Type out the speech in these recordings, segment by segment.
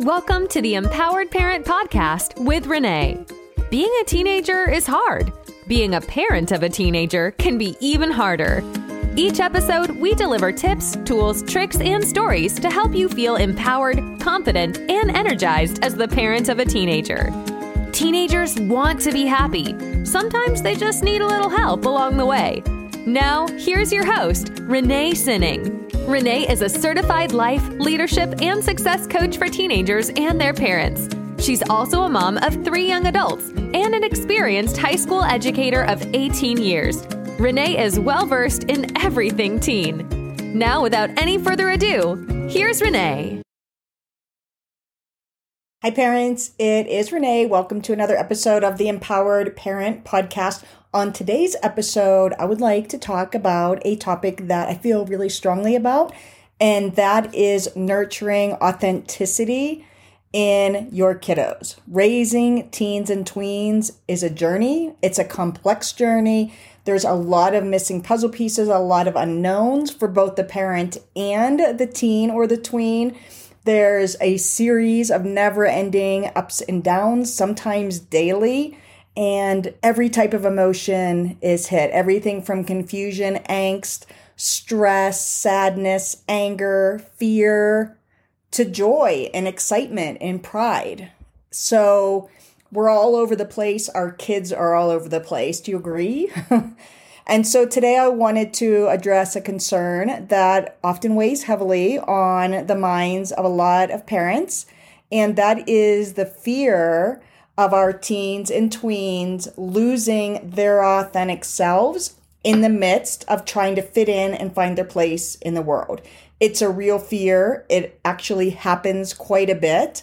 Welcome to the Empowered Parent Podcast with Renee. Being a teenager is hard. Being a parent of a teenager can be even harder. Each episode, we deliver tips, tools, tricks, and stories to help you feel empowered, confident, and energized as the parent of a teenager. Teenagers want to be happy. Sometimes they just need a little help along the way. Now, here's your host, Renee Sinning. Renee is a certified life, leadership, and success coach for teenagers and their parents. She's also a mom of three young adults and an experienced high school educator of 18 years. Renee is well versed in everything teen. Now, without any further ado, here's Renee. Hi, parents. It is Renee. Welcome to another episode of the Empowered Parent Podcast. On today's episode, I would like to talk about a topic that I feel really strongly about, and that is nurturing authenticity in your kiddos. Raising teens and tweens is a journey, it's a complex journey. There's a lot of missing puzzle pieces, a lot of unknowns for both the parent and the teen or the tween. There's a series of never ending ups and downs, sometimes daily and every type of emotion is hit everything from confusion, angst, stress, sadness, anger, fear, to joy and excitement and pride. So we're all over the place. Our kids are all over the place. Do you agree? and so today I wanted to address a concern that often weighs heavily on the minds of a lot of parents, and that is the fear of our teens and tweens losing their authentic selves in the midst of trying to fit in and find their place in the world. It's a real fear. It actually happens quite a bit.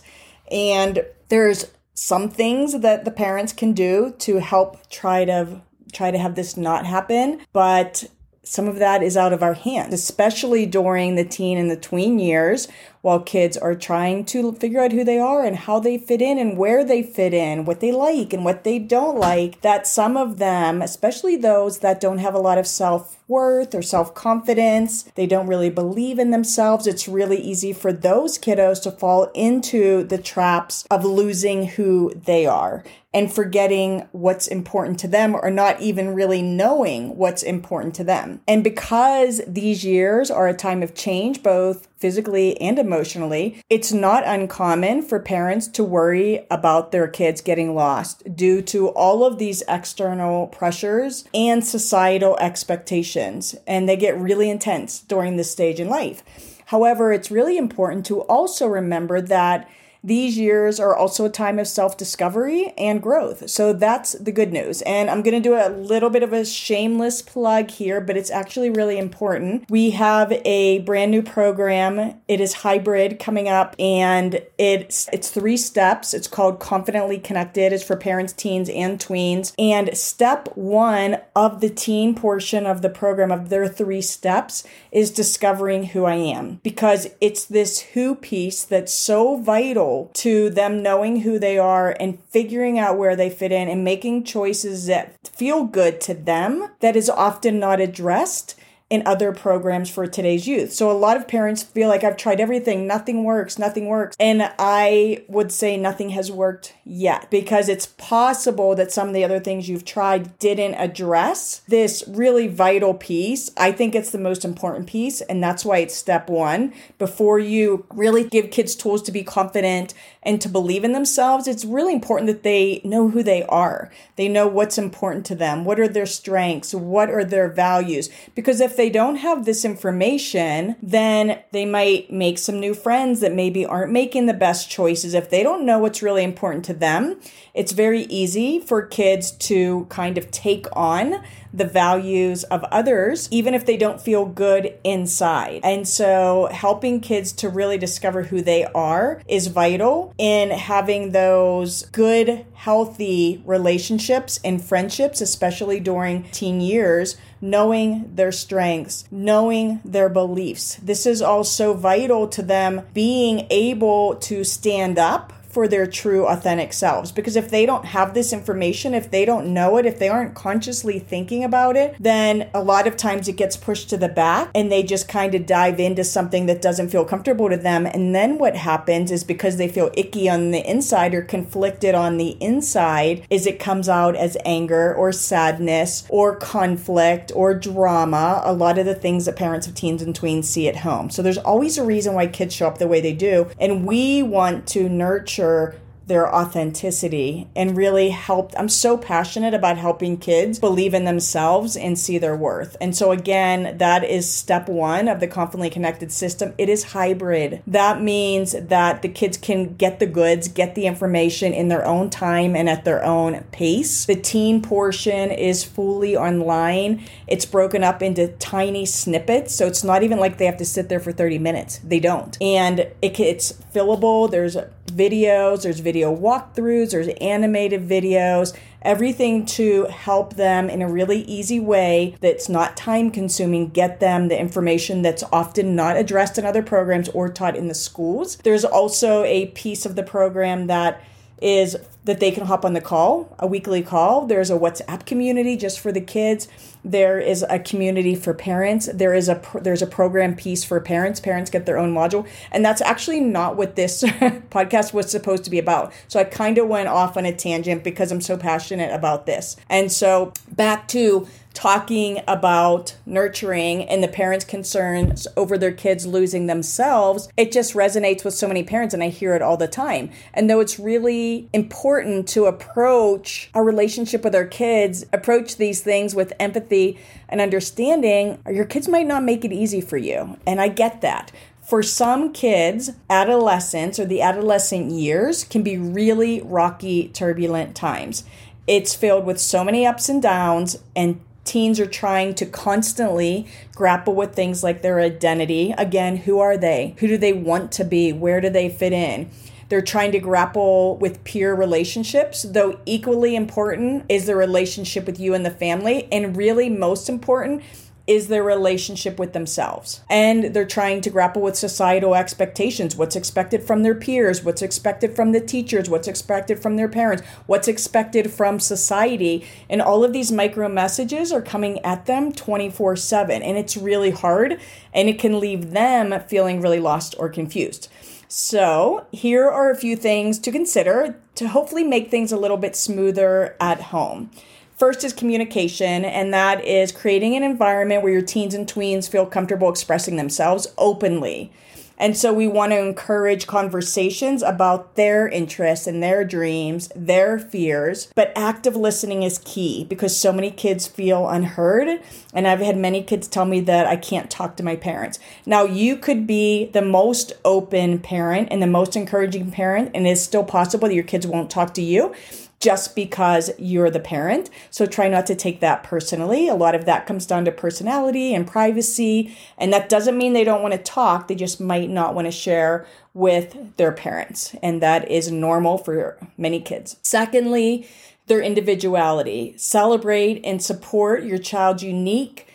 And there's some things that the parents can do to help try to try to have this not happen, but some of that is out of our hands, especially during the teen and the tween years while kids are trying to figure out who they are and how they fit in and where they fit in, what they like and what they don't like. That some of them, especially those that don't have a lot of self worth or self confidence, they don't really believe in themselves, it's really easy for those kiddos to fall into the traps of losing who they are and forgetting what's important to them or not even really knowing what's important to them. And because these years are a time of change, both physically and emotionally, it's not uncommon for parents to worry about their kids getting lost due to all of these external pressures and societal expectations. And they get really intense during this stage in life. However, it's really important to also remember that these years are also a time of self discovery and growth. So that's the good news. And I'm going to do a little bit of a shameless plug here, but it's actually really important. We have a brand new program. It is hybrid coming up and it's it's three steps. It's called Confidently Connected. It's for parents, teens, and tweens. And step 1 of the teen portion of the program of their three steps is discovering who I am because it's this who piece that's so vital to them knowing who they are and figuring out where they fit in and making choices that feel good to them that is often not addressed in other programs for today's youth. So a lot of parents feel like I've tried everything, nothing works, nothing works. And I would say nothing has worked yet because it's possible that some of the other things you've tried didn't address this really vital piece. I think it's the most important piece and that's why it's step 1 before you really give kids tools to be confident and to believe in themselves. It's really important that they know who they are. They know what's important to them. What are their strengths? What are their values? Because if they don't have this information, then they might make some new friends that maybe aren't making the best choices. If they don't know what's really important to them, it's very easy for kids to kind of take on the values of others, even if they don't feel good inside. And so, helping kids to really discover who they are is vital in having those good, healthy relationships and friendships, especially during teen years knowing their strengths, knowing their beliefs. This is also vital to them being able to stand up for their true authentic selves. Because if they don't have this information if they don't know it if they aren't consciously thinking about it then a lot of times it gets pushed to the back and they just kind of dive into something that doesn't feel comfortable to them. And then what happens is because they feel icky on the inside or conflicted on the inside is it comes out as anger or sadness or conflict or drama. A lot of the things that parents of teens and tweens see at home. So there's always a reason why kids show up the way they do. And we want to nurture sure their authenticity and really help. I'm so passionate about helping kids believe in themselves and see their worth. And so, again, that is step one of the confidently connected system. It is hybrid. That means that the kids can get the goods, get the information in their own time and at their own pace. The teen portion is fully online. It's broken up into tiny snippets. So it's not even like they have to sit there for 30 minutes. They don't. And it, it's fillable. There's videos, there's video walkthroughs, there's animated videos, everything to help them in a really easy way that's not time consuming, get them the information that's often not addressed in other programs or taught in the schools. There's also a piece of the program that is that they can hop on the call, a weekly call. There's a WhatsApp community just for the kids. There is a community for parents. There is a there's a program piece for parents. Parents get their own module, and that's actually not what this podcast was supposed to be about. So I kind of went off on a tangent because I'm so passionate about this. And so back to talking about nurturing and the parents' concerns over their kids losing themselves, it just resonates with so many parents, and I hear it all the time. And though it's really important to approach a relationship with our kids, approach these things with empathy and understanding, your kids might not make it easy for you. And I get that for some kids, adolescence or the adolescent years can be really rocky, turbulent times. It's filled with so many ups and downs, and teens are trying to constantly grapple with things like their identity. Again, who are they? Who do they want to be? Where do they fit in? They're trying to grapple with peer relationships, though equally important is the relationship with you and the family. And really, most important is their relationship with themselves. And they're trying to grapple with societal expectations what's expected from their peers, what's expected from the teachers, what's expected from their parents, what's expected from society. And all of these micro messages are coming at them 24 7. And it's really hard and it can leave them feeling really lost or confused. So, here are a few things to consider to hopefully make things a little bit smoother at home. First is communication, and that is creating an environment where your teens and tweens feel comfortable expressing themselves openly. And so we want to encourage conversations about their interests and their dreams, their fears. But active listening is key because so many kids feel unheard. And I've had many kids tell me that I can't talk to my parents. Now, you could be the most open parent and the most encouraging parent, and it's still possible that your kids won't talk to you just because you're the parent. So try not to take that personally. A lot of that comes down to personality and privacy. And that doesn't mean they don't want to talk, they just might not want to share with their parents. And that is normal for many kids. Secondly, their individuality. Celebrate and support your child's unique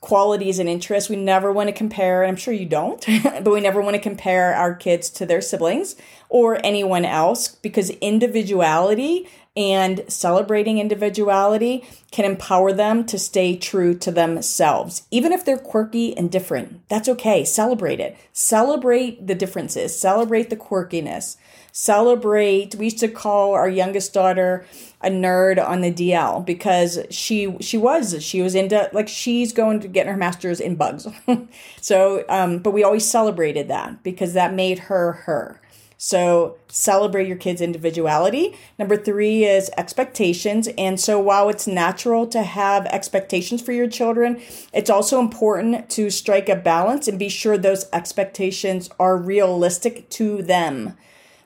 qualities and interests. We never want to compare, and I'm sure you don't, but we never want to compare our kids to their siblings or anyone else because individuality and celebrating individuality can empower them to stay true to themselves. Even if they're quirky and different, that's okay. Celebrate it. Celebrate the differences, celebrate the quirkiness. Celebrate. We used to call our youngest daughter a nerd on the DL because she she was she was into like she's going to get her master's in bugs. so, um, but we always celebrated that because that made her her. So celebrate your kids' individuality. Number three is expectations. And so while it's natural to have expectations for your children, it's also important to strike a balance and be sure those expectations are realistic to them.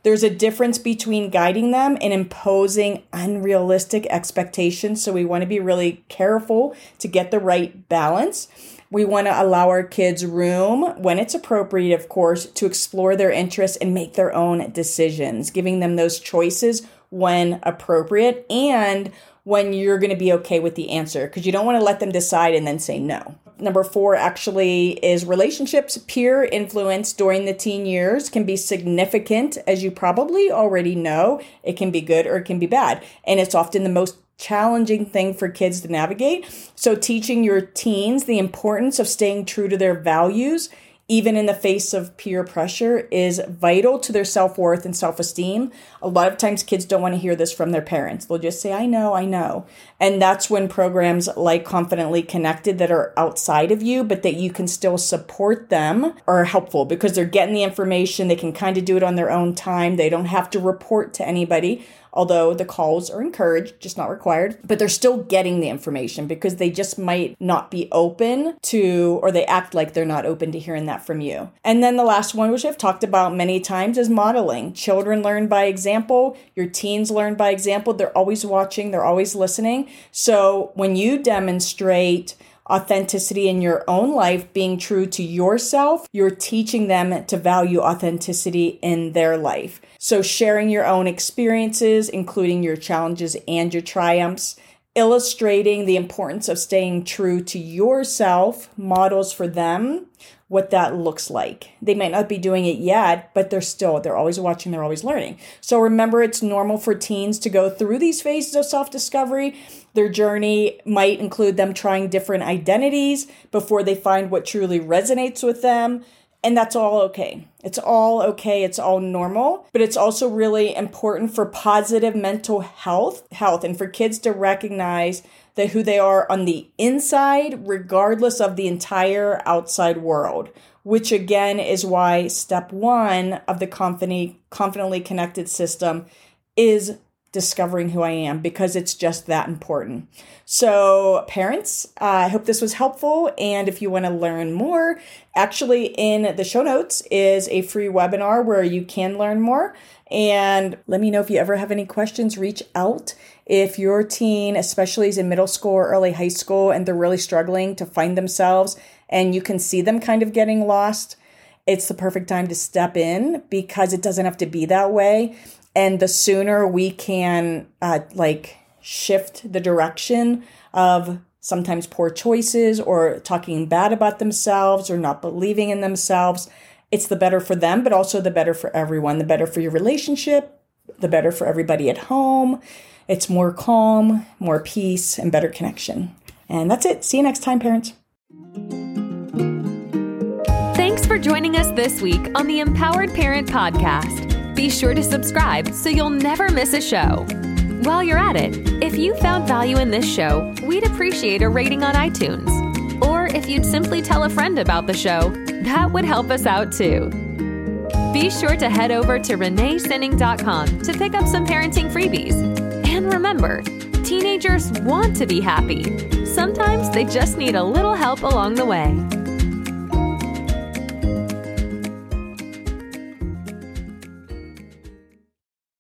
There's a difference between guiding them and imposing unrealistic expectations. So we want to be really careful to get the right balance. We want to allow our kids room when it's appropriate, of course, to explore their interests and make their own decisions, giving them those choices when appropriate and when you're going to be okay with the answer because you don't want to let them decide and then say no. Number four actually is relationships. Peer influence during the teen years can be significant, as you probably already know. It can be good or it can be bad. And it's often the most challenging thing for kids to navigate. So, teaching your teens the importance of staying true to their values even in the face of peer pressure, is vital to their self worth and self esteem. A lot of times, kids don't want to hear this from their parents. They'll just say, I know, I know. And that's when programs like Confidently Connected that are outside of you, but that you can still support them, are helpful because they're getting the information. They can kind of do it on their own time. They don't have to report to anybody although the calls are encouraged, just not required. But they're still getting the information because they just might not be open to, or they act like they're not open to hearing that from you. And then the last one, which I've talked about many times, is modeling. Children learn by example, your teens learn by example. They're always watching, they're always listening. So when you demonstrate, authenticity in your own life, being true to yourself, you're teaching them to value authenticity in their life. So, sharing your own experiences, including your challenges and your triumphs, illustrating the importance of staying true to yourself, models for them what that looks like. They might not be doing it yet, but they're still, they're always watching, they're always learning. So remember, it's normal for teens to go through these phases of self discovery. Their journey might include them trying different identities before they find what truly resonates with them. And that's all okay. It's all okay. It's all normal, but it's also really important for positive mental health, health and for kids to recognize who they are on the inside, regardless of the entire outside world, which again is why step one of the confidently, confidently connected system is discovering who I am because it's just that important. So, parents, uh, I hope this was helpful. And if you want to learn more, actually, in the show notes is a free webinar where you can learn more. And let me know if you ever have any questions, reach out. If your teen, especially is in middle school or early high school, and they're really struggling to find themselves, and you can see them kind of getting lost, it's the perfect time to step in because it doesn't have to be that way and the sooner we can uh, like shift the direction of sometimes poor choices or talking bad about themselves or not believing in themselves it's the better for them but also the better for everyone. The better for your relationship the better for everybody at home. It's more calm more peace and better connection. And that's it. See you next time parents. Thanks for joining us this week on the empowered parent podcast. Be sure to subscribe so you'll never miss a show. While you're at it, if you found value in this show, we'd appreciate a rating on iTunes. Or if you'd simply tell a friend about the show, that would help us out too. Be sure to head over to reneesinning.com to pick up some parenting freebies. And remember, teenagers want to be happy. Sometimes they just need a little help along the way.